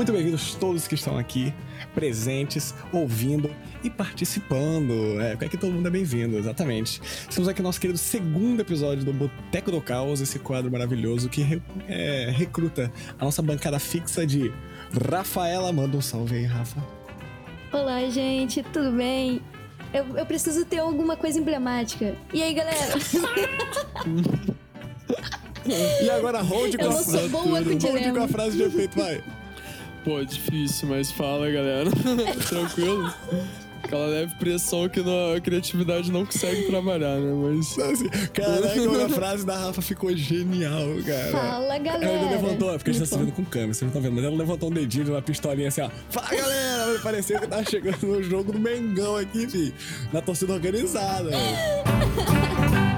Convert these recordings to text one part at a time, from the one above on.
Muito bem-vindos todos que estão aqui, presentes, ouvindo e participando. É, é que todo mundo é bem-vindo, exatamente. Estamos aqui no nosso querido segundo episódio do Boteco do Caos, esse quadro maravilhoso que re- é, recruta a nossa bancada fixa de Rafaela. Manda um salve aí, Rafa. Olá, gente, tudo bem? Eu, eu preciso ter alguma coisa emblemática. E aí, galera? E agora, hold com a com Hold com dilema. a frase de efeito, vai. Pô, difícil, mas fala, galera. Tranquilo? Aquela leve pressão que no- a criatividade não consegue trabalhar, né? Mas. Assim, Caraca, a frase da Rafa ficou genial, cara. Fala, galera. Ela ainda levantou, porque a gente tá vendo com câmera, vocês não estão vendo, mas ela levantou um dedinho uma pistolinha assim, ó. Fala galera! Parecia que tava chegando no jogo do Mengão aqui, fi. Na torcida organizada.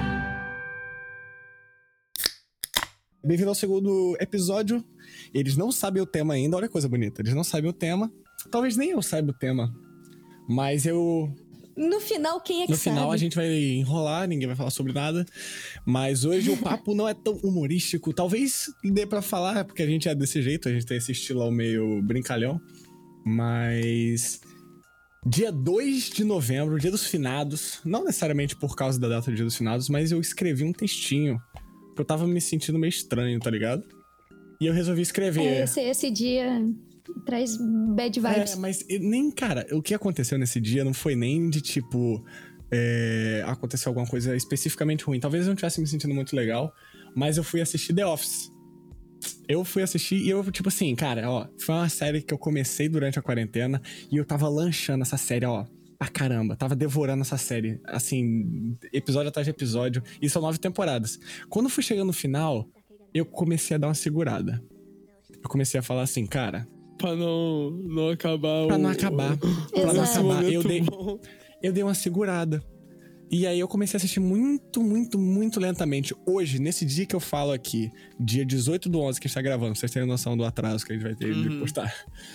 Bem-vindo ao segundo episódio. Eles não sabem o tema ainda, olha que coisa bonita. Eles não sabem o tema. Talvez nem eu saiba o tema. Mas eu. No final, quem é que no final sabe? a gente vai enrolar, ninguém vai falar sobre nada. Mas hoje o papo não é tão humorístico. Talvez dê pra falar, porque a gente é desse jeito, a gente tem esse estilão meio brincalhão. Mas. Dia 2 de novembro, dia dos finados. Não necessariamente por causa da data do dia dos finados, mas eu escrevi um textinho. Porque eu tava me sentindo meio estranho, tá ligado? E eu resolvi escrever. É, esse, esse dia traz bad vibes. É, mas nem, cara, o que aconteceu nesse dia não foi nem de tipo. é, aconteceu alguma coisa especificamente ruim. Talvez eu não tivesse me sentindo muito legal, mas eu fui assistir The Office. Eu fui assistir e eu, tipo assim, cara, ó, foi uma série que eu comecei durante a quarentena e eu tava lanchando essa série, ó. Pra caramba, tava devorando essa série, assim, episódio atrás de episódio, e são nove temporadas. Quando eu fui chegando no final, eu comecei a dar uma segurada. Eu comecei a falar assim, cara, Pra não, não acabar Pra não acabar. o- pra não acabar. Eu dei, bom. eu dei uma segurada. E aí eu comecei a assistir muito, muito, muito lentamente. Hoje, nesse dia que eu falo aqui, dia 18 do 11 que a gente tá gravando, pra vocês terem noção do atraso que a gente vai ter de Uhum. postar.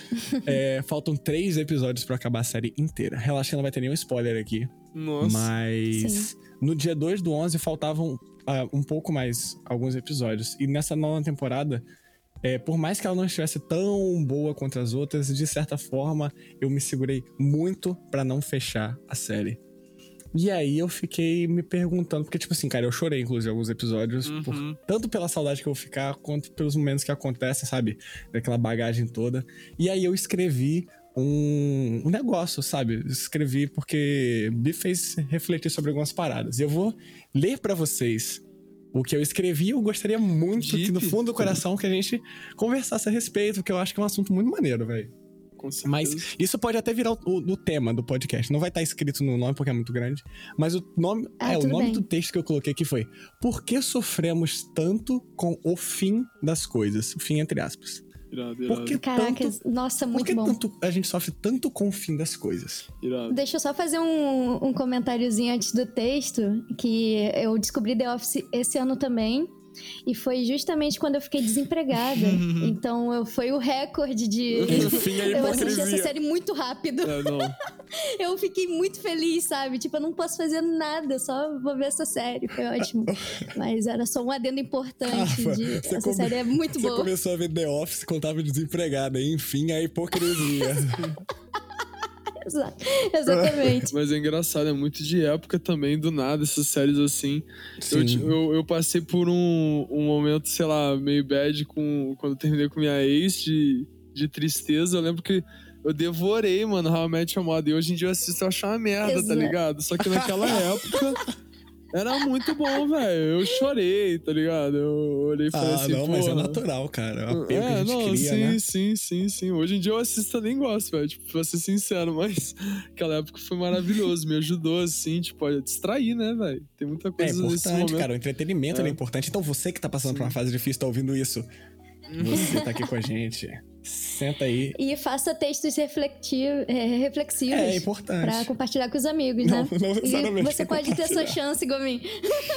É, faltam três episódios pra acabar a série inteira. Relaxa, não vai ter nenhum spoiler aqui. Nossa. Mas no dia 2 do 11 faltavam ah, um pouco mais alguns episódios. E nessa nova temporada, é, por mais que ela não estivesse tão boa quanto as outras, de certa forma eu me segurei muito pra não fechar a série. E aí eu fiquei me perguntando, porque, tipo assim, cara, eu chorei, inclusive, em alguns episódios, Uhum. por- tanto pela saudade que eu vou ficar, quanto pelos momentos que acontecem, sabe? Daquela bagagem toda. E aí eu escrevi um, um negócio, sabe? Escrevi porque me fez refletir sobre algumas paradas. E eu vou ler pra vocês o que eu escrevi. Eu gostaria muito que, no fundo do coração, que a gente conversasse a respeito, porque eu acho que é um assunto muito maneiro, velho. Com certeza. Mas isso pode até virar o, o- o tema do podcast. Não vai estar escrito no nome porque é muito grande. Mas o nome, Ah, é, o nome bem. do texto que eu coloquei aqui foi Por que sofremos tanto com o fim das coisas? O fim entre aspas. Irado, irado, que Caraca, tanto, nossa, muito que bom. tanto a gente sofre tanto com o fim das coisas? irado. Deixa eu só fazer um, um comentáriozinho antes do texto, que eu descobri The Office esse ano também. E foi justamente quando eu fiquei desempregada. então eu, foi o recorde de. Enfim, a eu assisti essa série muito rápido. É. Eu fiquei muito feliz, sabe? Tipo, eu não posso fazer nada, só vou ver essa série. Foi ótimo. Mas era só um adendo importante. Rafa, de... você Essa come- série é muito Você boa. começou a ver The Office quando tava desempregada. Enfim, a hipocrisia. Exa- Exatamente. Mas é engraçado, é muito de época também, do nada, essas séries assim. Eu, eu, eu passei por um, um momento, sei lá, meio bad com, quando eu terminei com minha ex de, de tristeza. Eu lembro que eu devorei, mano, How I Met Your Mother. E hoje em dia eu assisto e acho uma merda, tá Exato. ligado? Só que naquela época era muito bom, velho. Eu chorei, tá ligado? Eu olhei e falei ah, assim, não, mas é natural, cara. É pena que a É, gente não, cria, sim, né? sim, sim, sim. Hoje em dia eu assisto e nem gosto, velho. Tipo, pra ser sincero, mas aquela época foi maravilhoso. Me ajudou, assim, tipo, a distrair, né, velho? Tem muita É coisa nesse importante, momento. cara. O entretenimento É. é. importante. Então você que tá passando por uma fase difícil, tá ouvindo isso. Você tá aqui com a gente. Senta aí. E faça textos é, reflexivos. É importante. Pra compartilhar com os amigos, Não, né? não E você pode ter essa compartilhar. chance, Gomin.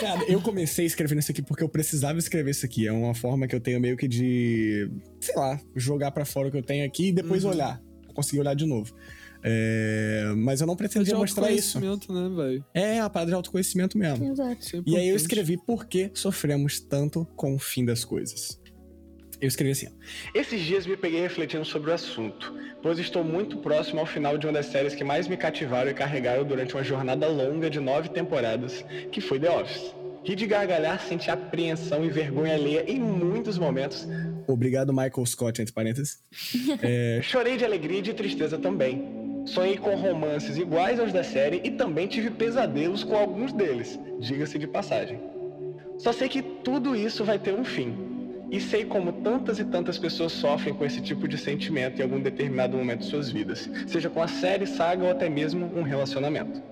Cara, eu comecei escrevendo isso aqui porque eu precisava escrever isso aqui. É uma forma que eu tenho meio que de, sei lá, jogar pra fora o que eu tenho aqui e depois Uhum. olhar. Conseguir olhar de novo. É, Mas eu não É pretendia mostrar isso. autoconhecimento, né, velho? É a parada de autoconhecimento mesmo. Exato. É E aí eu escrevi por que sofremos tanto com o fim das coisas. Eu escrevi assim: Esses dias me peguei refletindo sobre o assunto, pois estou muito próximo ao final de uma das séries que mais me cativaram e carregaram durante uma jornada longa de nove temporadas, que foi The Office. Ri de gargalhar, senti apreensão e vergonha alheia em muitos momentos. Obrigado, Michael Scott, entre parênteses. é... Chorei de alegria e de tristeza também. Sonhei com romances iguais aos da série e também tive pesadelos com alguns deles, diga-se de passagem. Só sei que tudo isso vai ter um fim. E sei como tantas e tantas pessoas sofrem com esse tipo de sentimento em algum determinado momento de suas vidas, seja com a série, saga ou até mesmo um relacionamento.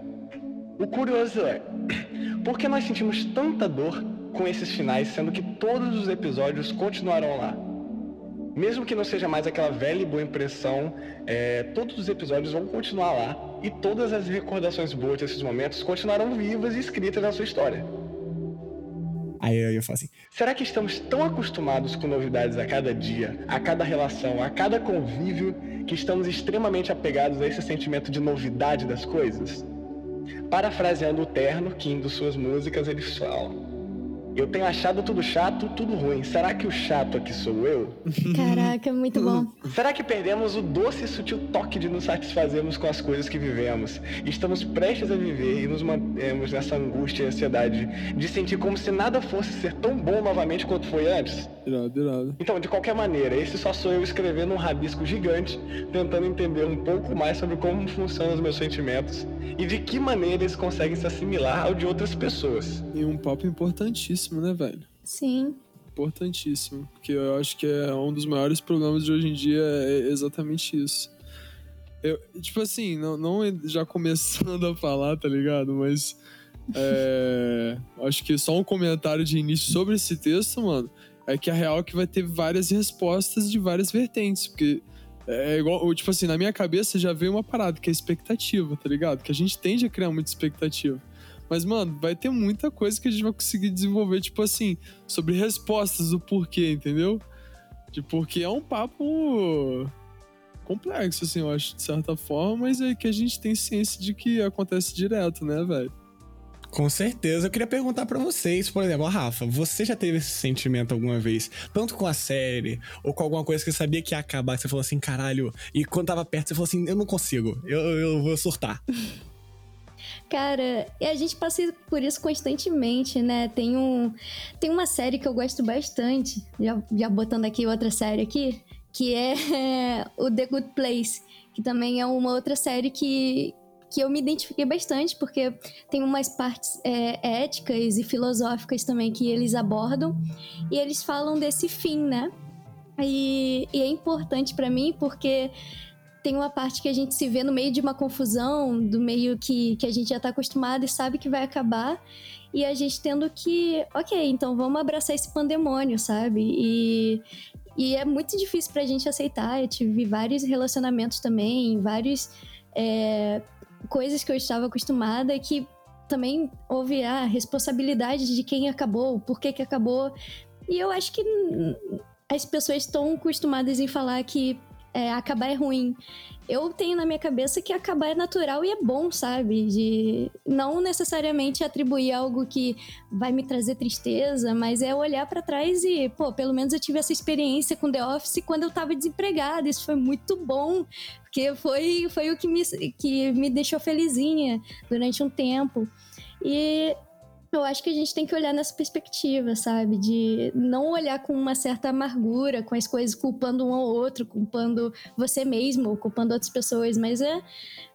O curioso é, por que nós sentimos tanta dor com esses finais, sendo que todos os episódios continuarão lá? Mesmo que não seja mais aquela velha e boa impressão, é, todos os episódios vão continuar lá e todas as recordações boas desses momentos continuarão vivas e escritas na sua história. Aí eu falo assim: será que estamos tão acostumados com novidades a cada dia, a cada relação, a cada convívio, que estamos extremamente apegados a esse sentimento de novidade das coisas? Parafraseando o Terno, que em suas músicas eles falam: eu tenho achado tudo chato, tudo ruim. Será que o chato aqui sou eu? Caraca, muito bom. Será que perdemos o doce e sutil toque de nos satisfazermos com as coisas que vivemos? Estamos prestes a viver e nos mantemos nessa angústia e ansiedade de sentir como se nada fosse ser tão bom novamente quanto foi antes? Irado, irado. Então, de qualquer maneira, esse só sou eu escrevendo um rabisco gigante, tentando entender um pouco mais sobre como funcionam os meus sentimentos e de que maneira eles conseguem se assimilar ao de outras pessoas. E um papo importantíssimo, né, velho? Sim. Importantíssimo. Porque eu acho que é um dos maiores problemas de hoje em dia é exatamente isso. Eu, tipo assim, não, não já começando a falar, tá ligado? Mas é, acho que só um comentário de início sobre esse texto, mano, é que a real é que vai ter várias respostas de várias vertentes, porque é igual, tipo assim, na minha cabeça já veio uma parada, que é expectativa, tá ligado? Que a gente tende a criar muita expectativa. Mas, mano, vai ter muita coisa que a gente vai conseguir desenvolver, tipo assim, sobre respostas do porquê, entendeu? De porque é um papo complexo, assim, eu acho, de certa forma, mas é que a gente tem ciência de que acontece direto, né, velho? Com certeza. Eu queria perguntar para vocês, por exemplo, Rafa, você já teve esse sentimento alguma vez? Tanto com a série, ou com alguma coisa que você sabia que ia acabar, que você falou assim, caralho, e quando tava perto você falou assim, eu não consigo, eu, eu vou surtar. Cara, e a gente passa por isso constantemente, né? Tem, um, tem uma série que eu gosto bastante, já, já botando aqui outra série aqui, que é, é o The Good Place, que também é uma outra série que, que eu me identifiquei bastante, porque tem umas partes é, éticas e filosóficas também que eles abordam, e eles falam desse fim, né? E, e é importante para mim porque tem uma parte que a gente se vê no meio de uma confusão, do meio que, que a gente já tá acostumado e sabe que vai acabar, e a gente tendo que, ok, então vamos abraçar esse pandemônio, sabe? E, e é muito difícil pra gente aceitar. Eu tive vários relacionamentos também, vários. É, coisas que eu estava acostumada que também houve a responsabilidade de quem acabou, por que que acabou. E eu acho que as pessoas estão acostumadas em falar que é, acabar é ruim eu tenho na minha cabeça que acabar é natural e é bom, sabe? De não necessariamente atribuir algo que vai me trazer tristeza, mas é olhar para trás e, pô, pelo menos eu tive essa experiência com The Office quando eu tava desempregada. Isso foi muito bom, porque foi, foi o que me, que me deixou felizinha durante um tempo. E eu acho que a gente tem que olhar nessa perspectiva, sabe? De não olhar com uma certa amargura, com as coisas culpando um ao outro, culpando você mesmo, culpando outras pessoas, mas é,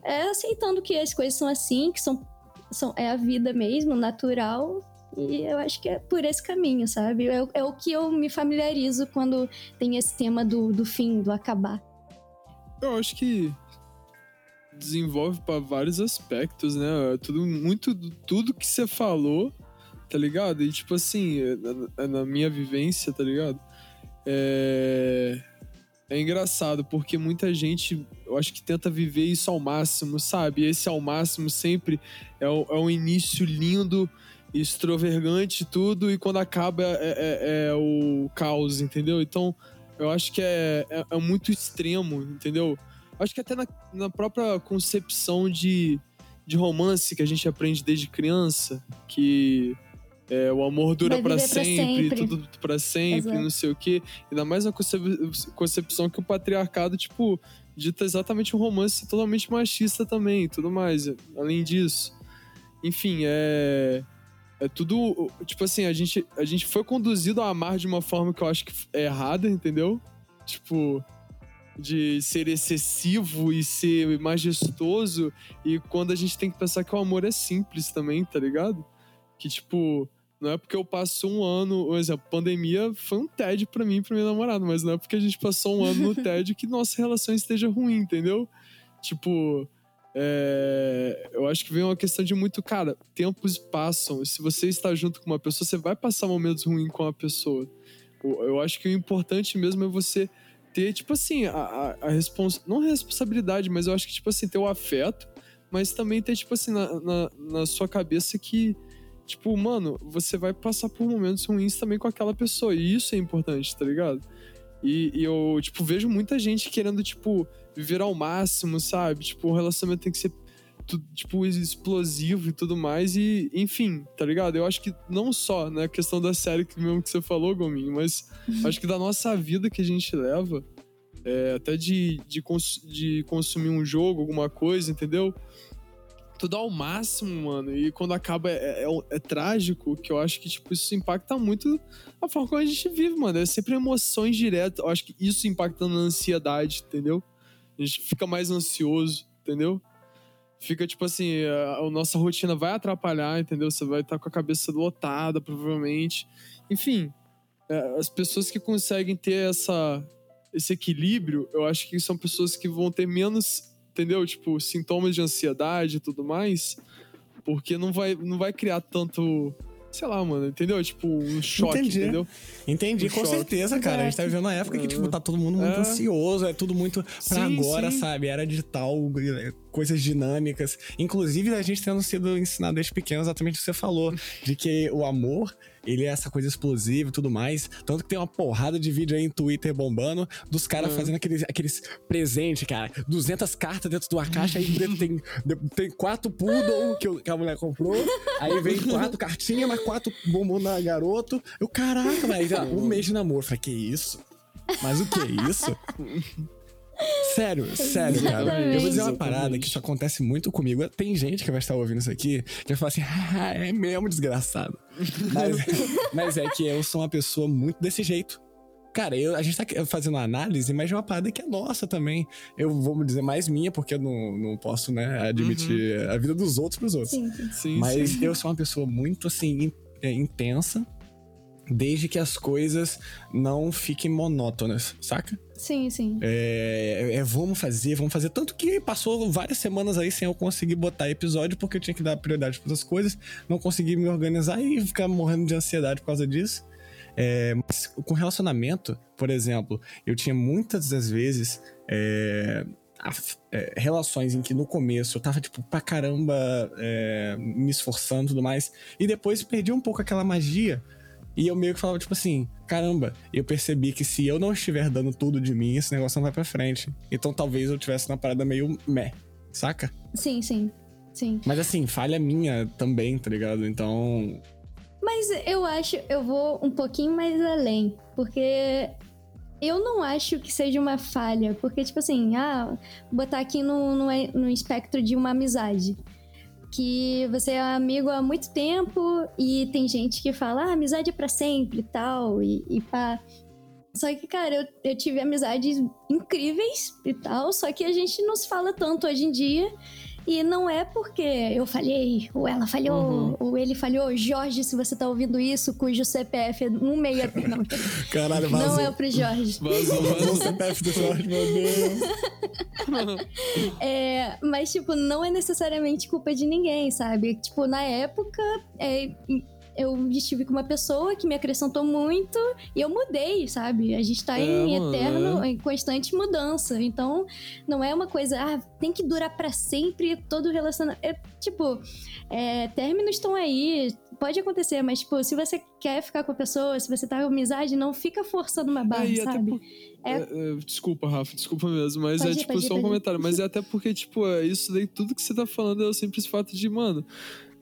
é aceitando que as coisas são assim, que são, são é a vida mesmo, natural. E eu acho que é por esse caminho, sabe? É, é o que eu me familiarizo quando tem esse tema do, do fim, do acabar. Eu acho que desenvolve para vários aspectos, né? Tudo, muito tudo que você falou, tá ligado? E tipo assim, é, na, é minha vivência, tá ligado? É, é engraçado porque muita gente, eu acho que tenta viver isso ao máximo, sabe? E esse ao máximo sempre é, o, é um início lindo, extravagante tudo, e quando acaba é, é, é, o caos, entendeu? Então eu acho que é, é, é muito extremo, entendeu? Acho que até na, na própria concepção de, de romance que a gente aprende desde criança, que é, o amor dura pra sempre, sempre. tudo pra sempre, Exato. não sei o quê. Ainda mais concep- concepção que o patriarcado, tipo, dita exatamente um romance totalmente machista também tudo mais. Além disso. Enfim, é. É tudo. Tipo assim, a gente, a gente foi conduzido a amar de uma forma que eu acho que é errada, entendeu? Tipo. De ser excessivo e ser majestoso. E quando a gente tem que pensar que o amor é simples também, tá ligado? Que, tipo, não é porque eu passo um ano, por exemplo, pandemia foi um TED pra mim e pra minha namorada, mas não é porque a gente passou um ano no TED que nossa relação esteja ruim, entendeu? Tipo, é, eu acho que vem uma questão de muito, cara, tempos passam. e Se você está junto com uma pessoa, você vai passar momentos ruins com a pessoa. Eu acho que o importante mesmo é você ter, tipo assim, a, a, a respons... não a responsabilidade, mas eu acho que, tipo assim, ter o afeto, mas também ter, tipo assim, na, na, na sua cabeça que Tipo, mano, você vai passar por momentos ruins também com aquela pessoa. E isso é importante, tá ligado? E, e eu, tipo, vejo muita gente querendo, tipo, viver ao máximo, sabe? Tipo, o relacionamento tem que ser, tipo, explosivo e tudo mais. E, enfim, tá ligado? Eu acho que não só na questão da série que mesmo que você falou, Gominho, mas acho que da nossa vida que a gente leva, é, até de, de, cons- de consumir um jogo, alguma coisa, entendeu? tudo ao máximo, mano. E quando acaba é, é- é trágico, que eu acho que, tipo, isso impacta muito a forma como a gente vive, mano. É sempre emoções diretas. Eu acho que isso impacta na ansiedade, entendeu? A gente fica mais ansioso, entendeu? Fica, tipo assim, a, a nossa rotina vai atrapalhar, entendeu? Você vai estar com a cabeça lotada, provavelmente. Enfim, é, as pessoas que conseguem ter essa, esse equilíbrio, eu acho que são pessoas que vão ter menos entendeu? Tipo, sintomas de ansiedade e tudo mais, porque não vai, não vai criar tanto, sei lá, mano, entendeu? Tipo, um choque, Entendi. entendeu? Entendi, Um com choque. certeza, cara. A gente tá vivendo uma época que, tipo, tá todo mundo muito É. ansioso, é tudo muito pra Sim, agora, sim. sabe? Era digital, coisas dinâmicas. Inclusive, a gente tendo sido ensinado desde pequeno exatamente o que você falou, de que o amor, ele é essa coisa explosiva e tudo mais. Tanto que tem uma porrada de vídeo aí em Twitter bombando dos caras É. fazendo aqueles, aqueles presentes, cara. 200 cartas dentro de uma caixa, aí dentro tem, tem quatro poodle que, que a mulher comprou, aí vem quatro cartinhas, mais quatro bombom na garoto. Eu, caraca, mas um mês de namoro. Eu Falei, que isso? Mas o que é isso? Sério, sério, cara. Eu vou dizer uma Exatamente. parada que isso acontece muito comigo. Tem gente que vai estar ouvindo isso aqui que vai falar assim, ah, é mesmo desgraçado. Mas, mas é que eu sou uma pessoa muito desse jeito. Cara, eu- a gente tá fazendo uma análise, mas de uma parada que é nossa também. Eu vou dizer mais minha, porque eu não, não posso, né, admitir a vida dos outros pros outros. Sim, sim. Sim, Mas sim. eu sou uma pessoa muito, assim, é, intensa, desde que as coisas não fiquem monótonas, saca? Sim, sim. É, é, vamos fazer, vamos fazer. Tanto que passou várias semanas aí sem eu conseguir botar episódio, porque eu tinha que dar prioridade para outras coisas, não consegui me organizar e ficar morrendo de ansiedade por causa disso. É, mas com relacionamento, por exemplo, eu tinha muitas das vezes é, a- é, relações em que no começo eu tava, tipo, pra caramba é, me esforçando e tudo mais, e depois perdi um pouco aquela magia. E eu meio que falava, tipo assim, caramba, eu percebi que se eu não estiver dando tudo de mim, esse negócio não vai pra frente. Então talvez eu tivesse na parada meio meh, saca? Sim, sim. Sim. Mas assim, falha minha também, tá ligado? Então. Mas eu acho, eu vou um pouquinho mais além, porque eu não acho que seja uma falha, porque, tipo assim, ah, botar aqui no, no, no espectro de uma amizade. Que você é amigo há muito tempo e tem gente que fala, ah, amizade é pra sempre tal, e, e pá. Só que, cara, eu, eu tive amizades incríveis e tal, só que a gente não se fala tanto hoje em dia. E não é porque eu falhei, ou ela falhou, Uhum. ou ele falhou. Jorge, se você tá ouvindo isso, cujo CPF é 16... Não, Caralho, não vazou. é pro Jorge. Vazou, Vazou o. CPF do Jorge, meu Deus. É, mas, tipo, não é necessariamente culpa de ninguém, sabe? Tipo, na época, é, eu estive com uma pessoa que me acrescentou muito e eu mudei, sabe? A gente tá É, em mano, eterno, em constante mudança. Então, não é uma coisa, ah, tem que durar pra sempre todo relacionamento. É, tipo, é, términos estão aí, pode acontecer, mas, tipo, se você quer ficar com a pessoa, se você tá com amizade, não fica forçando uma barra, É, sabe? por- É- é, desculpa, Rafa, desculpa mesmo, mas Pode é ir, tipo pode ir, só um comentário. Mas é até porque, tipo, é isso daí, tudo que você tá falando é o simples fato de, mano.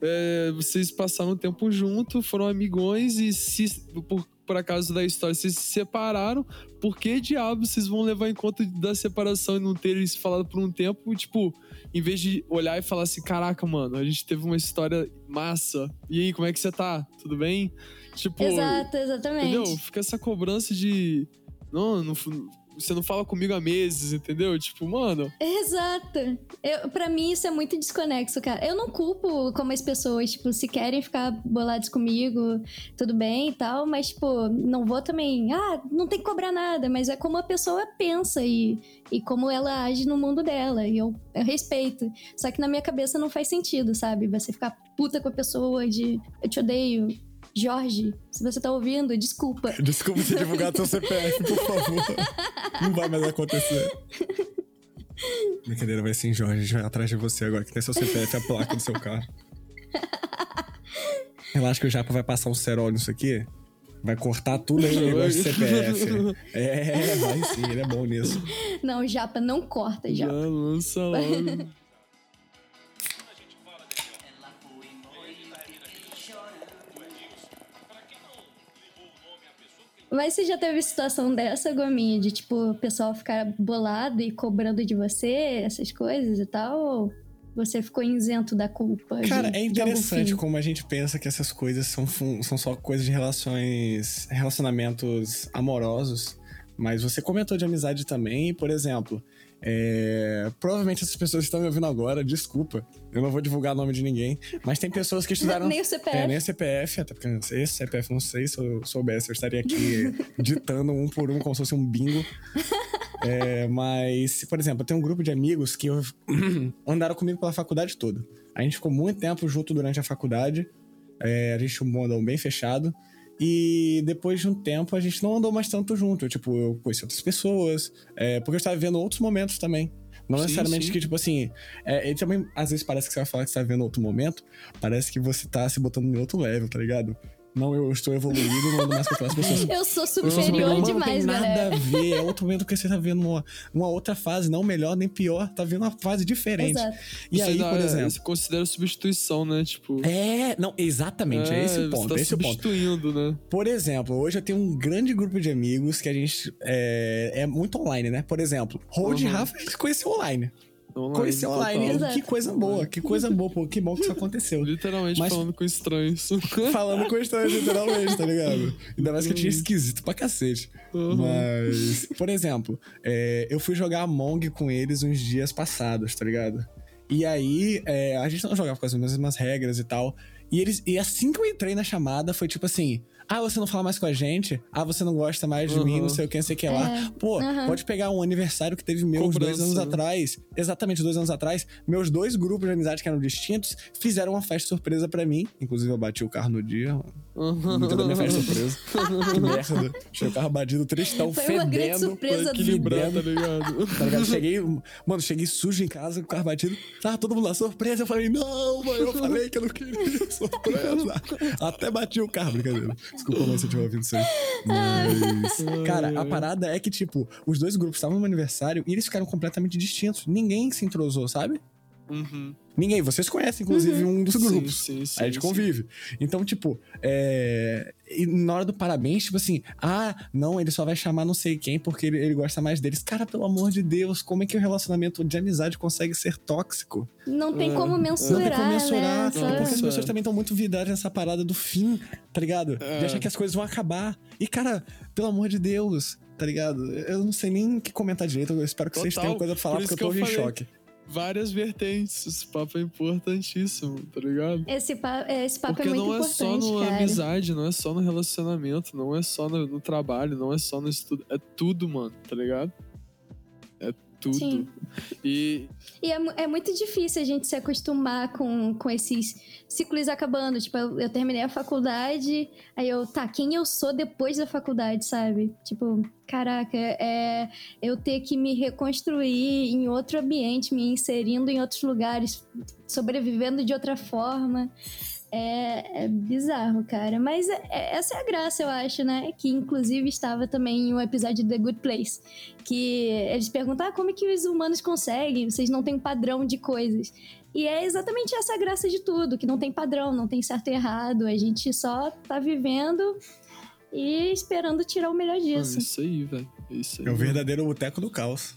É, vocês passaram um tempo junto, foram amigões e se por, por acaso da história vocês se separaram, por que diabos vocês vão levar em conta da separação e não terem se falado por um tempo? Tipo, em vez de olhar e falar assim: caraca, mano, a gente teve uma história massa. E aí, como é que você tá? Tudo bem? Tipo. Exato, exatamente. Entendeu? Fica essa cobrança de. Não, não, você não fala comigo há meses, entendeu? Tipo, mano. Exato. Eu, pra mim, isso é muito desconexo, cara. Eu não culpo como as pessoas, tipo, se querem ficar bolados comigo, tudo bem e tal, mas, tipo, não vou também. Ah, não tem que cobrar nada, mas é como a pessoa pensa e, e como ela age no mundo dela. E eu, eu respeito. Só que na minha cabeça não faz sentido, sabe? Você ficar puta com a pessoa de eu te odeio Jorge, se você tá ouvindo, desculpa. Desculpa ter divulgado seu CPF, por favor. Não vai mais acontecer. Brincadeira, vai sim, Jorge. A gente vai atrás de você agora, que tem seu CPF a placa do seu carro. Relaxa que o Japa vai passar um cerol nisso aqui. Vai cortar tudo aí o negócio de CPF. É, vai sim, ele é bom nisso. Não, Japa, não corta, Japa. Já lança logo. Mas você já teve situação dessa, Gominha? De, tipo, o pessoal ficar bolado e cobrando de você, essas coisas e tal? Ou você ficou isento da culpa? Cara, de, é interessante como a gente pensa que essas coisas são, são só coisas de relações... Relacionamentos amorosos. Mas você comentou de amizade também, por exemplo... É, provavelmente essas pessoas estão me ouvindo agora, desculpa. Eu não vou divulgar o nome de ninguém. Mas tem pessoas que estudaram. nem o CPF. É, nem o CPF, até porque esse CPF não sei, se eu soubesse, eu estaria aqui ditando um por um como se fosse um bingo. É, mas, por exemplo, eu tenho um grupo de amigos que andaram comigo pela faculdade toda. A gente ficou muito tempo junto durante a faculdade. É, a gente um bondão bem fechado. E depois de um tempo a gente não andou mais tanto junto. Tipo, eu conheci outras pessoas, é, porque eu estava vivendo outros momentos também. Não sim, necessariamente sim. que, tipo assim. É, ele também, às vezes, parece que você vai falar que você tá vivendo outro momento. Parece que você tá se botando em outro level, tá ligado? Não, eu estou evoluído, não ando mais com aquelas pessoas. Eu sou superior eu demais, não tem galera. nada a ver. É outro momento que você tá vendo uma, uma outra fase, não melhor nem pior. Tá vendo uma fase diferente. Exato. E você aí, dá, por exemplo. Você considera substituição, né? Tipo. É, não, exatamente. É, é esse o ponto. Você tá esse substituindo, ponto. né? Por exemplo, hoje eu tenho um grande grupo de amigos que a gente é, é muito online, né? Por exemplo, Road uhum. e Rafa a gente conheceu online. Online, Conhecer online. Que coisa boa, que coisa boa, pô. Que bom que isso aconteceu. Literalmente Mas, falando com estranhos. falando com estranhos, literalmente, tá ligado? Ainda mais que eu tinha esquisito pra cacete. Uhum. Mas, por exemplo, é, eu fui jogar Among com eles uns dias passados, tá ligado? E aí, é, a gente não jogava com as mesmas regras e tal. E, eles, e assim que eu entrei na chamada, foi tipo assim: ah, você não fala mais com a gente? Ah, você não gosta mais de uhum. mim, não sei o que, não sei o que lá. É. Pô, uhum. pode pegar um aniversário que teve meus Cobrança, dois anos atrás. Exatamente, dois anos atrás. Meus dois grupos de amizade que eram distintos fizeram uma festa surpresa para mim. Inclusive, eu bati o carro no dia. Uhum. Dia da minha festa surpresa. que merda. Achei o carro batido, tristão, Foi fedendo. Uma grande surpresa equilibrando, tá ligado? tá ligado? Cheguei, mano, cheguei sujo em casa com o carro batido. Tava todo mundo lá, surpresa. Eu falei, não, mãe, eu falei que eu não queria surpresa. Até bati o carro, brincadeira. Desculpa, se eu tiver ouvindo isso aí. Mas, cara, a parada é que, tipo, os dois grupos estavam no aniversário e eles ficaram completamente distintos. Ninguém se entrosou, sabe? Uhum. Ninguém, vocês conhecem, inclusive, uhum. um dos grupos. Sim, sim, sim, a gente convive. Então, tipo, é... e na hora do parabéns, tipo assim, ah, não, ele só vai chamar não sei quem porque ele, ele, gosta mais deles. Cara, pelo amor de Deus, como é que o relacionamento de amizade consegue ser tóxico? Não tem é, como mensurar. Não tem como mensurar. Né? Porque as pessoas também estão muito vidadas nessa parada do fim, tá ligado? É. De achar que as coisas vão acabar. E, cara, pelo amor de Deus, tá ligado? Eu não sei nem o que comentar direito. Eu espero que Total. vocês tenham coisa pra falar, porque eu tô em choque várias vertentes. Esse papo é importantíssimo, tá ligado? Esse, pa esse papo Porque é muito importante. Porque não é só na amizade, não é só no relacionamento, não é só no, no, trabalho, não é só no estudo. É tudo, mano, tá ligado? É tudo. Sim. E, e é, é, muito difícil a gente se acostumar com, com esses ciclos acabando. Tipo, eu, eu, terminei a faculdade, aí eu, tá, quem eu sou depois da faculdade, sabe? Tipo, caraca, é eu ter que me reconstruir em outro ambiente, me inserindo em outros lugares, sobrevivendo de outra forma. É, é, bizarro, cara. Mas é, é, essa é a graça, eu acho, né? Que inclusive estava também em um episódio de The Good Place. Que eles perguntam: ah, como é que os humanos conseguem? Vocês não têm um padrão de coisas. E é exatamente essa a graça de tudo, que não tem padrão, não tem certo e errado. A gente só tá vivendo e esperando tirar o melhor disso. É isso aí, velho. É isso aí. É o verdadeiro boteco do caos.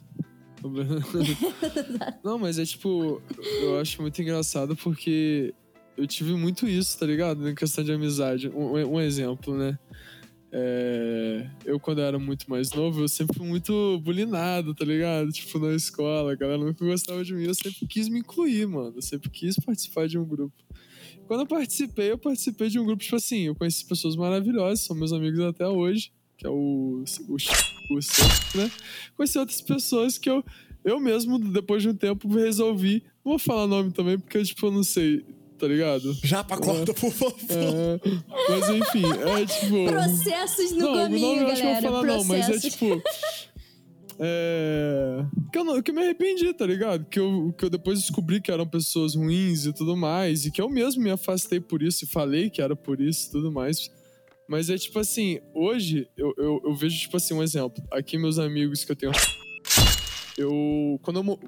Não, mas é tipo, eu acho muito engraçado porque eu tive muito isso, tá ligado? Em questão de amizade. Um, um exemplo, né? É, eu, quando era muito mais novo, eu sempre fui muito bulinado, tá ligado? Tipo, na escola, a galera nunca gostava de mim. Eu sempre quis me incluir, mano. Eu sempre quis participar de um grupo. Quando eu participei, eu participei de um grupo, tipo assim, eu conheci pessoas maravilhosas, são meus amigos até hoje, que é o, o, o né? Conheci outras pessoas que eu, eu mesmo, depois de um tempo, resolvi. Não vou falar nome também, porque, tipo, eu não sei tá ligado? Já pra corta, é, por favor. É, mas enfim, é tipo. Processos no não, caminho, não, não acho que eu vou falar, Processos. não, mas é tipo. É. Que eu, não, que eu me arrependi, tá ligado? Que eu, que eu depois descobri que eram pessoas ruins e tudo mais. E que eu mesmo me afastei por isso e falei que era por isso e tudo mais. Mas é tipo assim, hoje eu, eu, eu vejo, tipo assim, um exemplo. Aqui, meus amigos que eu tenho. Eu. Quando eu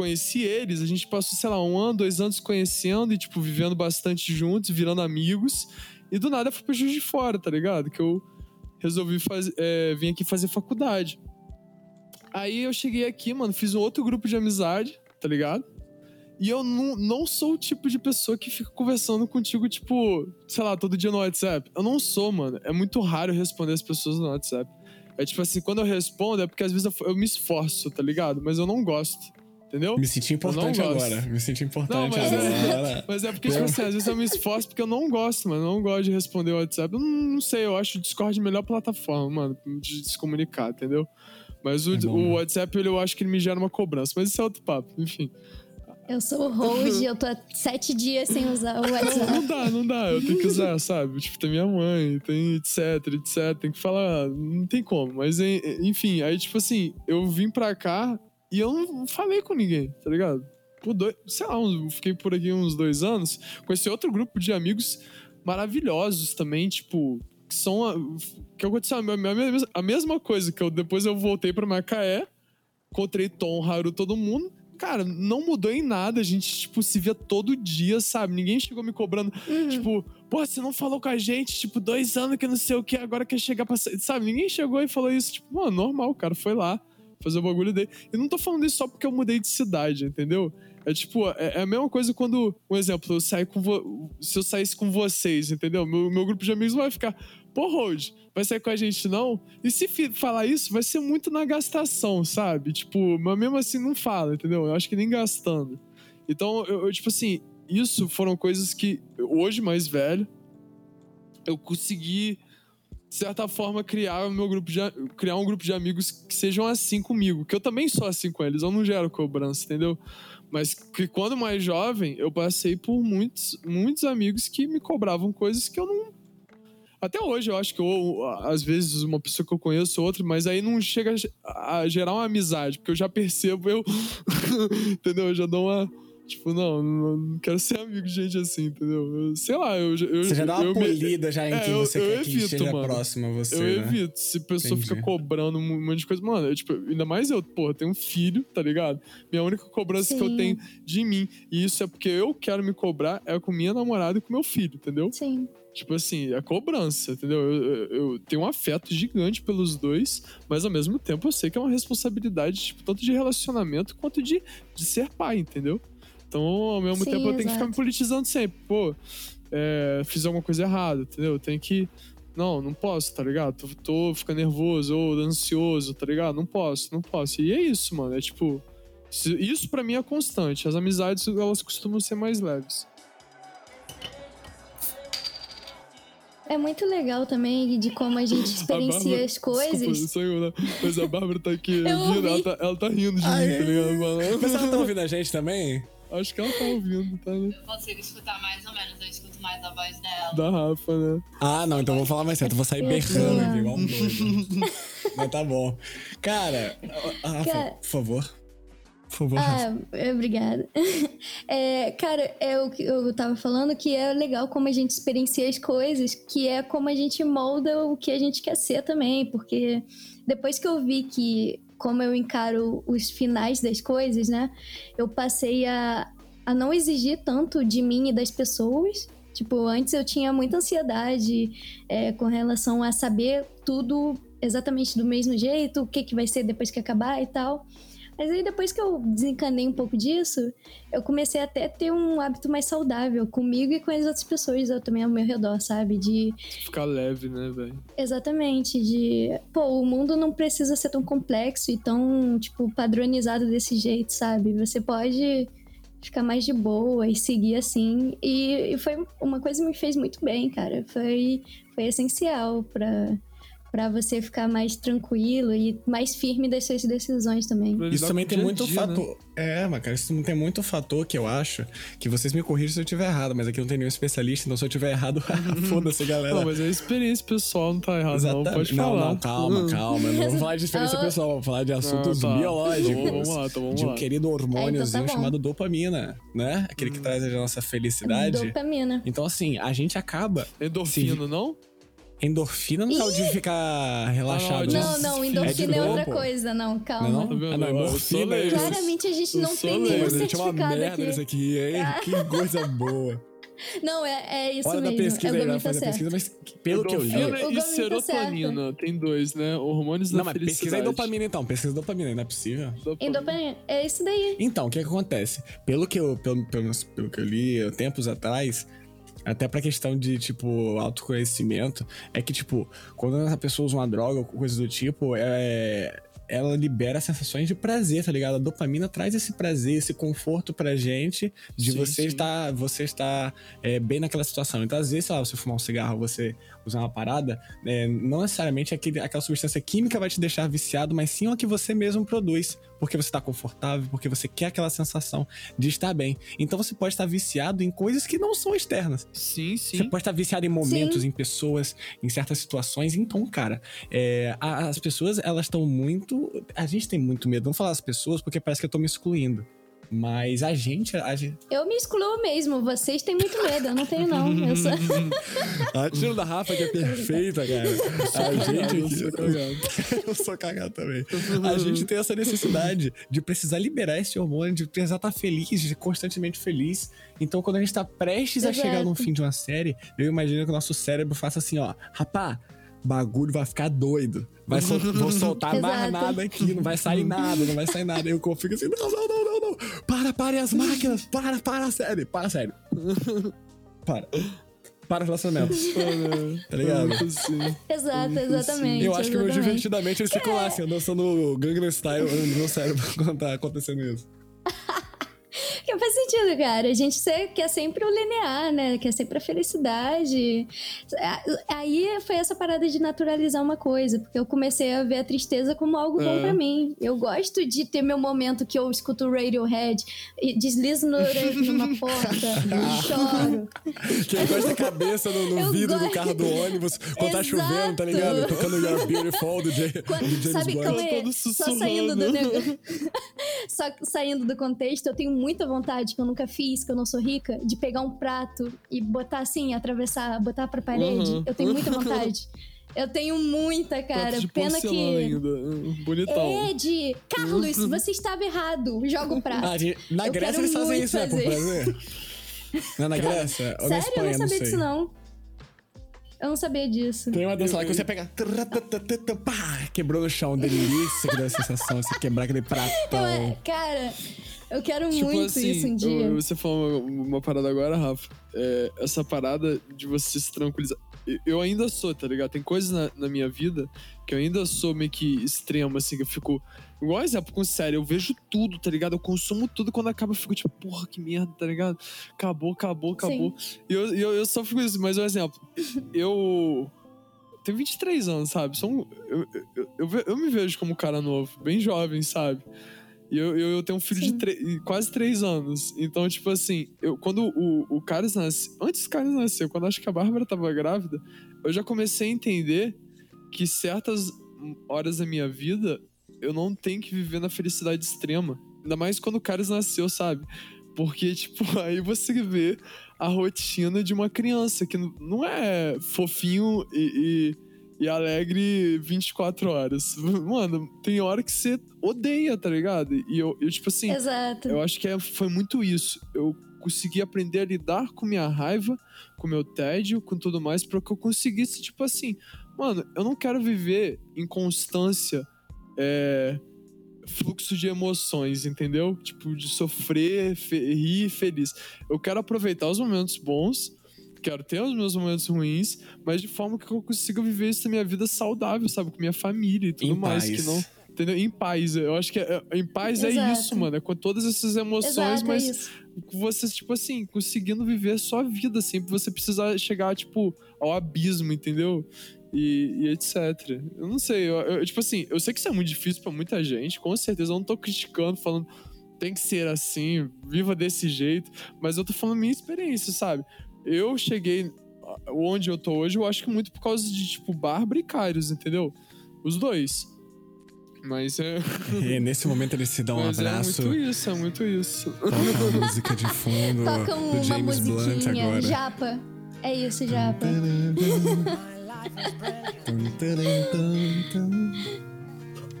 conheci eles, a gente passou, sei lá, um ano, dois anos conhecendo e, tipo, vivendo bastante juntos, virando amigos. E do nada eu fui pro Juiz de Fora, tá ligado? Que eu resolvi fazer, é, vir aqui fazer faculdade. Aí eu cheguei aqui, mano, fiz um outro grupo de amizade, tá ligado? E eu não, não sou o tipo de pessoa que fica conversando contigo, tipo, sei lá, todo dia no WhatsApp. Eu não sou, mano. É muito raro responder as pessoas no WhatsApp. É tipo assim, quando eu respondo é porque às vezes eu, eu me esforço, tá ligado? Mas eu não gosto. Entendeu? Me senti importante agora. Me senti importante não, mas agora. É, mas é porque, tipo assim, às vezes eu me esforço porque eu não gosto, mano. Eu não gosto de responder o WhatsApp. Eu não, não sei, eu acho o Discord a melhor plataforma, mano, de se comunicar, entendeu? Mas o, é bom, o WhatsApp, eu acho que ele me gera uma cobrança. Mas isso é outro papo, enfim. Eu sou o host, eu tô há sete dias sem usar o WhatsApp. Não, não dá, não dá. Eu tenho que usar, sabe? Tipo, tem minha mãe, tem etc, etc. Tem que falar, não tem como. Mas, enfim, aí, tipo assim, eu vim pra cá e eu não falei com ninguém, tá ligado? Por dois, sei lá, eu fiquei por aqui uns dois anos com esse outro grupo de amigos maravilhosos também, tipo, que são. A, que aconteceu a, a, a mesma coisa que eu depois eu voltei pra Macaé, encontrei Tom, Haru, todo mundo cara, não mudou em nada. A gente, tipo, se via todo dia, sabe? Ninguém chegou me cobrando, uhum. tipo, pô, você não falou com a gente, tipo, dois anos que não sei o que, agora quer chegar pra. Sabe? Ninguém chegou e falou isso, tipo, mano, normal, o cara foi lá fazer o bagulho dele. E não tô falando isso só porque eu mudei de cidade, entendeu? É tipo, é, é a mesma coisa quando, um exemplo, eu saio com se eu saísse com vocês, entendeu? Meu, meu grupo de amigos vai ficar, pô, Road, vai sair com a gente não? E se falar isso, vai ser muito na gastação, sabe? Tipo, mas mesmo assim não fala, entendeu? Eu acho que nem gastando. Então, eu, eu tipo assim, isso foram coisas que, hoje mais velho, eu consegui de certa forma, criar o meu grupo de, criar um grupo de amigos que sejam assim comigo. Que eu também sou assim com eles, eu não gero cobrança, entendeu? Mas que quando mais jovem, eu passei por muitos, muitos amigos que me cobravam coisas que eu não. Até hoje, eu acho que eu, às vezes, uma pessoa que eu conheço, outra, mas aí não chega a gerar uma amizade, porque eu já percebo, eu. entendeu? Eu já dou uma Tipo, não, não quero ser amigo de gente assim, entendeu? Eu, sei lá, eu. eu você já dá uma eu, polida já em é, quem você eu, quer evito, que esteja mano. próximo a você. Eu né? evito. Se a pessoa Entendi. fica cobrando um monte de coisa. Mano, eu, tipo, ainda mais eu, porra, tenho um filho, tá ligado? Minha única cobrança Sim. que eu tenho de mim, e isso é porque eu quero me cobrar, é com minha namorada e com meu filho, entendeu? Sim. Tipo assim, é cobrança, entendeu? Eu, eu, eu, tenho um afeto gigante pelos dois, mas ao mesmo tempo eu sei que é uma responsabilidade, tipo, tanto de relacionamento quanto de, de ser pai, entendeu? Então, ao mesmo Sim, tempo, eu tenho que ficar me politizando sempre. Pô, é, fiz alguma coisa errada, entendeu? Tem que. Não, não posso, tá ligado? Tô, tô ficando nervoso ou ansioso, tá ligado? Não posso, não posso. E é isso, mano. É tipo. Isso para mim é constante. As amizades, elas costumam ser mais leves. É muito legal também de como a gente experiencia Bárbara, as coisas. Desculpa, sou eu, né? Mas a Bárbara tá aqui rindo, ela tá, ela tá rindo de Ai, mim, tá ligado? Mas ela tá ouvindo a gente também? Acho que ela tá ouvindo, tá? Né? Eu consigo escutar mais ou menos, eu escuto mais a voz dela. Da Rafa, né? Ah, não, então vou falar mais certo. Eu vou sair berrando aqui, igual um doido. Mas tá bom. Cara, Rafa, Cara... por favor. Por favor. Ah, obrigada. É, cara, é o que eu tava falando que é legal como a gente experiencia as coisas, que é como a gente molda o que a gente quer ser também, porque depois que eu vi que como eu encaro os finais das coisas, né? Eu passei a, a não exigir tanto de mim e das pessoas. Tipo, antes eu tinha muita ansiedade é, com relação a saber tudo exatamente do mesmo jeito, o que, que vai ser depois que acabar e tal. Mas aí depois que eu desencanei um pouco disso, eu comecei até a ter um hábito mais saudável comigo e com as outras pessoas também ao meu redor, sabe? De. Ficar leve, né, velho? Exatamente, de. Pô, o mundo não precisa ser tão complexo e tão, tipo, padronizado desse jeito, sabe? Você pode ficar mais de boa e seguir assim. E, e foi uma coisa que me fez muito bem, cara. Foi, foi essencial para para você ficar mais tranquilo e mais firme das suas decisões também. Isso também tem muito dia, fator. Né? É, mas cara, isso tem muito fator que eu acho que vocês me corrigem se eu tiver errado, mas aqui não tem nenhum especialista, então se eu tiver errado, foda-se, galera. Não, mas a experiência pessoal não tá errada, Exatamente. não. Pode falar. Não, não, calma, calma. Não vamos falar de experiência pessoal, vamos falar de assuntos ah, tá. biológicos. Então, vamos lá, então vamos de um lá. querido hormôniozinho é, então tá chamado dopamina, né? Aquele que hum. traz a nossa felicidade. Dopamina. Então, assim, a gente acaba. Endorfina, se... não? Endorfina não é o de ficar relaxado. Não, não, endorfina é, é outra coisa, não, calma. Não, não? Ah, não, endorfina é Claramente a gente não tem nenhum certificado A gente é uma merda aqui. isso aqui, hein? Ah. Que coisa boa. Não, é, é isso Hora mesmo. da pesquisa é vai fazer pesquisa, mas pelo que eu li... e tá serotonina, tem dois, né? Hormônios da Não, mas pesquisa em dopamina então, pesquisa em dopamina, não é possível. Em dopamina, é isso daí. Então, o que, que acontece? Pelo que eu, pelo, pelo, pelo que eu li tempos atrás até pra questão de, tipo, autoconhecimento, é que, tipo, quando a pessoa usa uma droga ou coisa do tipo, é, ela libera sensações de prazer, tá ligado? A dopamina traz esse prazer, esse conforto pra gente de sim, você sim. estar, você estar é, bem naquela situação. Então, às vezes, sei lá, você fumar um cigarro, você usar uma parada, é, não necessariamente aquele, aquela substância química vai te deixar viciado, mas sim o que você mesmo produz. Porque você está confortável, porque você quer aquela sensação de estar bem. Então você pode estar viciado em coisas que não são externas. Sim, sim. Você pode estar viciado em momentos, sim. em pessoas, em certas situações. Então, cara, é, as pessoas, elas estão muito. A gente tem muito medo. Não falar as pessoas, porque parece que eu tô me excluindo. Mas a gente, a gente. Eu me excluo mesmo. Vocês têm muito medo. Eu não tenho, não. Eu sou. a tiro da Rafa que é perfeita, cara. A gente. Eu sou cagado. eu sou cagado também. A gente tem essa necessidade de precisar liberar esse hormônio, de precisar estar feliz, de ser constantemente feliz. Então, quando a gente tá prestes Exato. a chegar no fim de uma série, eu imagino que o nosso cérebro faça assim, ó. Rapá, bagulho vai ficar doido. Vai sol vou soltar mais nada aqui, não vai sair nada, não vai sair nada. Eu fico assim, não, não, não, não, não. Para, pare as máquinas, para, para a série, para a série. Para. Para relacionamentos. tá ligado? Exato, exatamente. Eu acho exatamente. que meu divertidamente eles ficam lá assim, dançando Gangnam Style no meu cérebro quando tá acontecendo isso. Que faz sentido, cara. A gente quer sempre o linear, né? Quer sempre a felicidade. Aí foi essa parada de naturalizar uma coisa, porque eu comecei a ver a tristeza como algo é. bom pra mim. Eu gosto de ter meu momento que eu escuto o Radiohead, deslizo no, numa porta, choro. Que encosta a cabeça no, no vidro gosto... do carro do ônibus quando tá chovendo, tá ligado? Tocando You're Beautiful do, Jay, quando, do James Sabe, Bond. É? Só saindo do Só saindo do contexto, eu tenho muita vontade, que eu nunca fiz, que eu não sou rica, de pegar um prato e botar assim, atravessar, botar pra parede. Uhum. Eu tenho muita vontade. Eu tenho muita, cara. de Pena que. Ainda. Bonitão. É de. Carlos, você estava errado. Joga o prato. Ah, de... Na eu Grécia eles fazem isso, fazer. né? Por prazer. Não, na Grécia? Sério? Na Espanha, eu não sabia não disso, não. Eu não sabia disso. Tem uma dança lá que você pega. Pá, quebrou no chão. Delícia que dá a sensação. Você quebrar aquele pratão. É, cara, eu quero tipo muito assim, isso um dia. Eu, você falou uma, uma, parada agora, Rafa. É, essa parada de você se tranquilizar. Eu ainda sou, tá ligado? Tem coisas na, na, minha vida que eu ainda sou meio que extremo, assim, que eu fico. Igual exemplo com série, eu vejo tudo, tá ligado? Eu consumo tudo quando acaba eu fico tipo, porra, que merda, tá ligado? Acabou, acabou, acabou. E eu, eu, eu só fico isso, mas um exemplo, eu tenho 23 anos, sabe? Sou eu, eu, eu, eu, me vejo como um cara novo, bem jovem, sabe? E eu, eu, eu tenho um filho Sim. de quase três anos. Então, tipo assim, eu, quando o, o Carlos nasceu. Antes do Carlos nasceu, quando acho que a Bárbara tava grávida, eu já comecei a entender que certas horas da minha vida eu não tenho que viver na felicidade extrema. Ainda mais quando o Carlos nasceu, sabe? Porque, tipo, aí você vê a rotina de uma criança que não é fofinho e, e e alegre 24 horas. Mano, tem hora que você odeia, tá ligado? E eu, eu tipo assim, Exato. eu acho que é, foi muito isso. Eu consegui aprender a lidar com minha raiva, com meu tédio, com tudo mais, para que eu conseguisse, tipo assim, mano, eu não quero viver em constância, é, fluxo de emoções, entendeu? Tipo, de sofrer, fe- rir, feliz. Eu quero aproveitar os momentos bons, quero ter os meus momentos ruins, mas de forma que eu consiga viver isso na minha vida saudável, sabe? Com minha família e tudo Em mais, paz. que não. Entendeu? Em paz. Eu acho que é- é- em paz é Exato. isso, mano. É com todas essas emoções, Exato, mas é isso. com você, tipo assim, conseguindo viver a sua vida sem você precisar chegar, tipo, ao abismo, entendeu? E, e etc. Eu não sei, eu, eu- tipo assim, eu sei que isso é muito difícil pra muita gente, com certeza. Eu não tô criticando, falando tem que ser assim, viva desse jeito, mas eu tô falando minha experiência, sabe? Eu cheguei onde eu tô hoje, eu acho que muito por causa de, tipo, Bárbara e Kairos, entendeu? Os dois. Mas é. E nesse momento eles se dão um mas abraço. é muito isso, é muito isso. Toca a música de fundo Toca do uma James Blunt musiquinha. agora. Japa. É isso, Japa.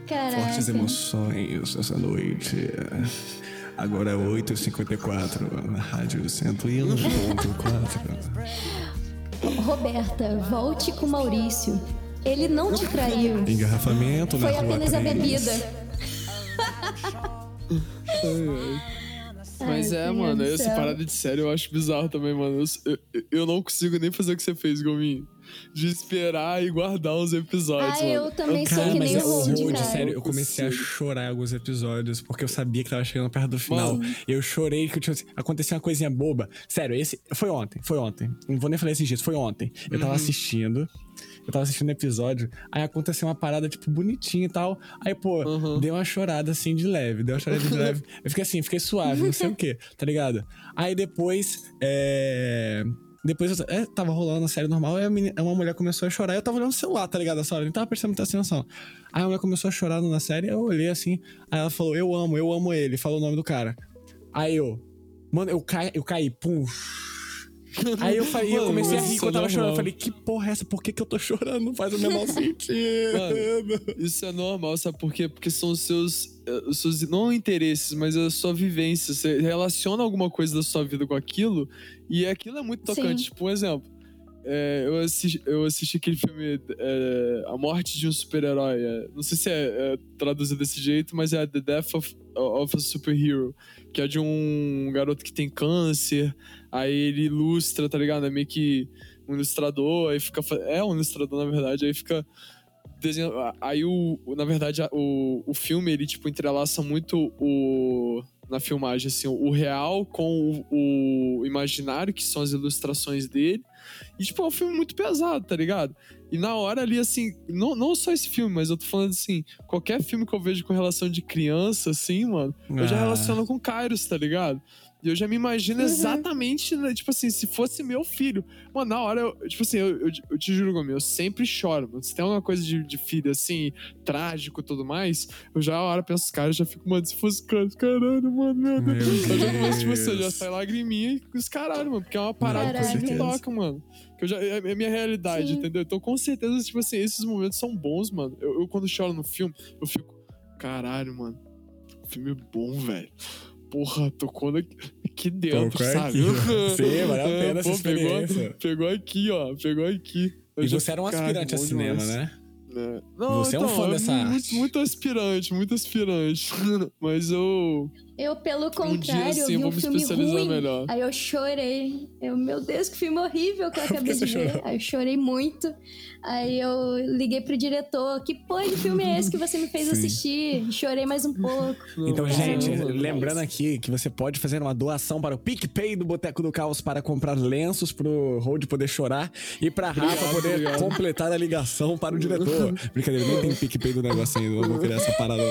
Caraca. Fortes emoções essa noite. Agora é 8h54 na Rádio 101.4. Roberta, volte com Maurício. Ele não te traiu. Engarrafamento na Foi rua apenas a 3. bebida. Mas Ai, é, mano, essa parada de série eu acho bizarro também, mano. Eu, eu, eu não consigo nem fazer o que você fez, Gominho. De esperar e guardar os episódios, Ah, mano. eu também sou Cara, que nem é o cara. sério. Eu comecei a chorar em alguns episódios, porque eu sabia que tava chegando perto do final. Mano. Eu chorei que tipo, assim, aconteceu uma coisinha boba. Sério, esse. Foi ontem, foi ontem. Não vou nem falar esses dias, foi ontem. Eu Uhum. tava assistindo. Eu tava assistindo o episódio, aí aconteceu uma parada, tipo, bonitinha e tal. Aí, pô, Uhum. deu uma chorada assim de leve, deu uma chorada de leve. Eu fiquei assim, fiquei suave, não sei o quê, tá ligado? Aí depois, é. Depois eu é, tava rolando a série normal, aí a meni- uma mulher começou a chorar. Eu tava olhando o celular, tá ligado? Essa hora, nem tava prestando muita atenção. Aí a mulher começou a chorar na série, eu olhei assim. Aí ela falou: Eu amo, eu amo ele. Falou o nome do cara. Aí eu, mano, eu caí, eu caí, pum. Aí eu, falei, eu Mano, comecei a rir quando eu tava chorando. Eu normal. falei, que porra é essa? Por que, que eu tô chorando? Não faz o menor sentido. Isso é normal, sabe por quê? Porque são os seus, eh, os seus não interesses, mas a sua vivência. Você relaciona alguma coisa da sua vida com aquilo e aquilo é muito tocante. Sim. Tipo, um exemplo. é, eu, assisti, eu assisti aquele filme é, A Morte de um Super-Herói. é, não sei se é, é traduzido desse jeito, mas é The Death of, of a Superhero. Que é de um garoto que tem câncer. Aí ele ilustra, tá ligado? É meio que um ilustrador. Aí fica. É um ilustrador, na verdade. Aí fica desenho. Aí o, na verdade, o, o filme, ele, tipo, entrelaça muito o. Na filmagem, assim, o real com o, o imaginário, que são as ilustrações dele. E, tipo, é um filme muito pesado, tá ligado? E na hora ali, assim, não, não só esse filme, mas eu tô falando assim, qualquer filme que eu vejo com relação de criança, assim, mano, eu já Ah. relaciono com Kairos, tá ligado? E eu já me imagino Uhum. exatamente, né, tipo assim, se fosse meu filho. Mano, na hora, eu, tipo assim, eu, eu, eu te juro, Gomes, eu sempre choro, mano. Se tem alguma coisa de, de filho, assim, trágico e tudo mais, eu já, a hora penso, cara, eu já fico, mano, se fosse cara, caralho, mano, meu Deus. Meu Eu já começo, tipo assim, eu já sai lagriminha e os caralho, mano, porque é uma parada Caraca. que me certeza. toca, mano. Que eu já, é é a minha realidade, Sim. entendeu? Então, com certeza, tipo assim, esses momentos são bons, mano. Eu, eu, quando choro no filme, eu fico, caralho, mano, filme bom, velho. Porra, tocou aqui, dentro, Tocou sabe? aqui. Sim, valeu a pena essa Pô, pegou, pegou aqui, ó. Pegou aqui. Eu E já você era um aspirante a "Caralho, bom cinema, demais." né? É. Não, Você é um então, fã dessa muito, arte. Muito aspirante, muito aspirante. Mas eu. Eu, pelo Um contrário, dia assim eu vi um me filme ruim. melhor. Aí eu chorei. Eu, meu Deus, que filme horrível que eu acabei de ver. chorou? Aí eu chorei muito. Aí eu liguei pro diretor. Que porra de filme é esse que você me fez Sim. assistir? Chorei mais um pouco. Então, Não, gente, lembrando aqui que você pode fazer uma doação para o PicPay do Boteco do Caos para comprar lenços pro Road poder chorar e pra Rafa Obrigado, poder obrigado. completar a ligação para o diretor. Brincadeira, nem tem PicPay do negócio ainda, eu vou criar essa parada.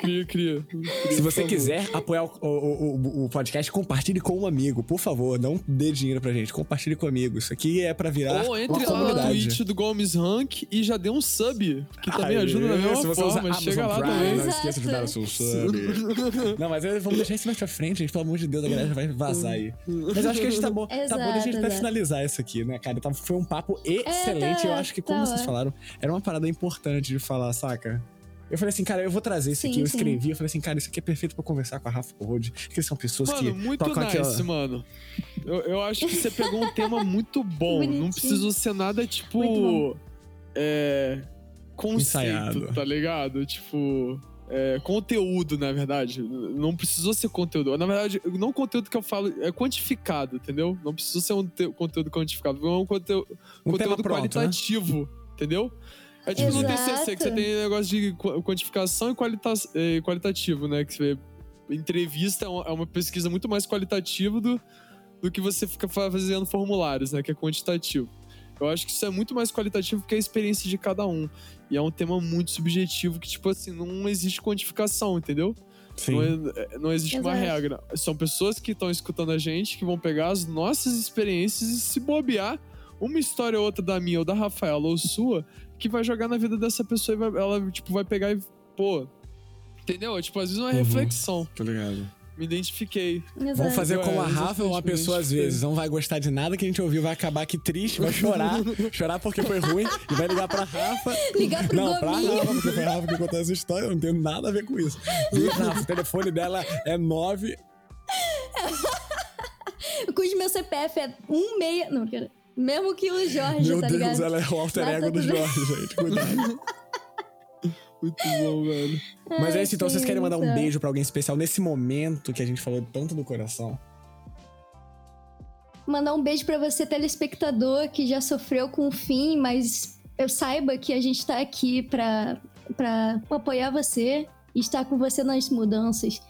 Cria, cria. Se você você quiser apoiar o, o, o, o, podcast, compartilhe com um amigo, por favor. Não dê dinheiro pra gente, compartilhe com um amigo. Isso aqui é pra virar Ou entre uma lá no comunidade. Twitch do Gomes Rank e já dê um sub, que também Aê, ajuda da mesma se você forma. usa Chega lá Amazon Prime, também. Não esqueça de dar o seu sub. não, mas é, vamos deixar isso mais pra frente, gente. Pelo amor de Deus, a galera já vai vazar aí. Mas eu acho que a gente tá bom. tá bom da gente Exato, até exato. finalizar isso aqui, né, cara? Tá- Foi um papo excelente. tá- eu acho que, como tá vocês falaram, era uma parada importante de falar, saca? Eu falei assim, cara, eu vou trazer isso Sim, aqui. Eu sim. escrevi, eu falei assim, cara, isso aqui é perfeito pra conversar com a Rafa Road. Que são pessoas que. Mano, muito tocam nice, aquela- mano. Eu, eu acho que você pegou um tema muito bom. Bonitinho. Não precisou ser nada, tipo. É. Conceito, Ensaiado. tá ligado? Tipo. É, conteúdo, na verdade. Não precisou ser conteúdo. Na verdade, não conteúdo que eu falo é quantificado, entendeu? Não precisou ser um te- conteúdo quantificado. É um conteúdo, Um conteúdo pronto, né? qualitativo, entendeu? É tipo no TCC, que você Exato. tem negócio de qu- quantificação e qualita eh, qualitativo, né? Que você entrevista é uma, é uma pesquisa muito mais qualitativa do, do que você fica fa- fazendo formulários, né? Que é quantitativo. Eu acho que isso é muito mais qualitativo que a experiência de cada um. E é um tema muito subjetivo que, tipo assim, não existe quantificação, entendeu? Sim. Não, é- não existe uma Exato. regra. São pessoas que estão escutando a gente, que vão pegar as nossas experiências e se bobear uma história ou outra da minha ou da Rafaela ou sua, que vai jogar na vida dessa pessoa e vai- ela, tipo, vai pegar e, pô... Entendeu? Tipo, às vezes uma Uhum. reflexão. Tô ligado. Me identifiquei. Vamos Exato. fazer É, como a Rafa, uma pessoa às vezes não vai gostar de nada que a gente ouviu, vai acabar aqui triste, vai chorar, chorar porque foi ruim, e vai ligar pra Rafa. Ligar pro Não, pra. Rafa, porque foi a Rafa que contou essa história, eu não tenho nada a ver com isso. E Rafa, o telefone dela é 9. Com o meu CPF é um meia. Não, quero- mesmo que o Jorge, Meu tá Deus, ligado? ela é o alter ego do Jorge, gente. Cuidado. Muito bom, velho. Mas é isso, então vocês querem mandar um beijo pra alguém especial nesse momento que a gente falou tanto do coração? Mandar um beijo pra você, telespectador, que já sofreu com o fim, mas eu saiba que a gente tá aqui pra, pra apoiar você e estar com você nas mudanças,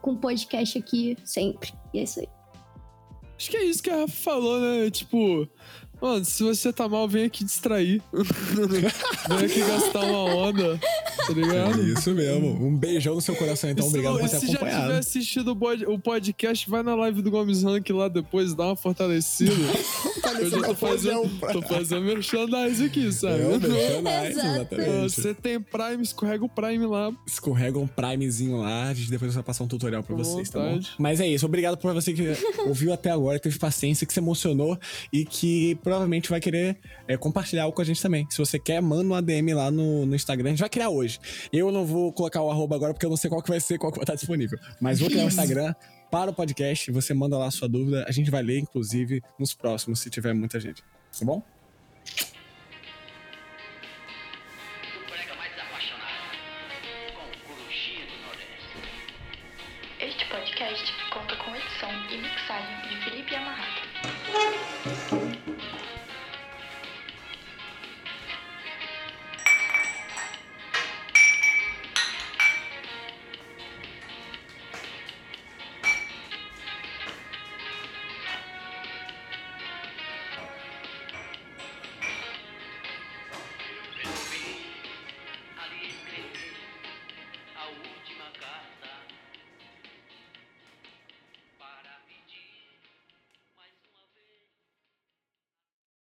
com o podcast aqui sempre. E é isso aí. Acho que é isso que a Rafa falou, né? Tipo, mano, se você tá mal, vem aqui distrair. vem aqui gastar uma onda, tá ligado? isso mesmo. Um beijão no seu coração, então. Se Obrigado por ter se já acompanhado. tiver assistido o pod- o podcast, vai na live do Gomes Rank lá depois, dá uma fortalecida. Eu já tô fazendo, tô fazendo merchandise aqui, sabe? É o merchandise, exatamente. Você tem Prime, escorrega o Prime lá. escorrega um primezinho lá, a gente depois vai passar um tutorial pra Com vocês, tá bom? Mas é isso, obrigado por você que ouviu até agora, que teve paciência, que se emocionou e que provavelmente vai querer é, compartilhar algo com a gente também. Se você quer, manda um ADM lá no, no Instagram, a gente vai criar hoje. Eu não vou colocar o arroba agora porque eu não sei qual que vai ser, qual que vai estar disponível. Mas vou criar o Instagram para o podcast, você manda lá a sua dúvida, a gente vai ler, inclusive, nos próximos, se tiver muita gente. Tá bom?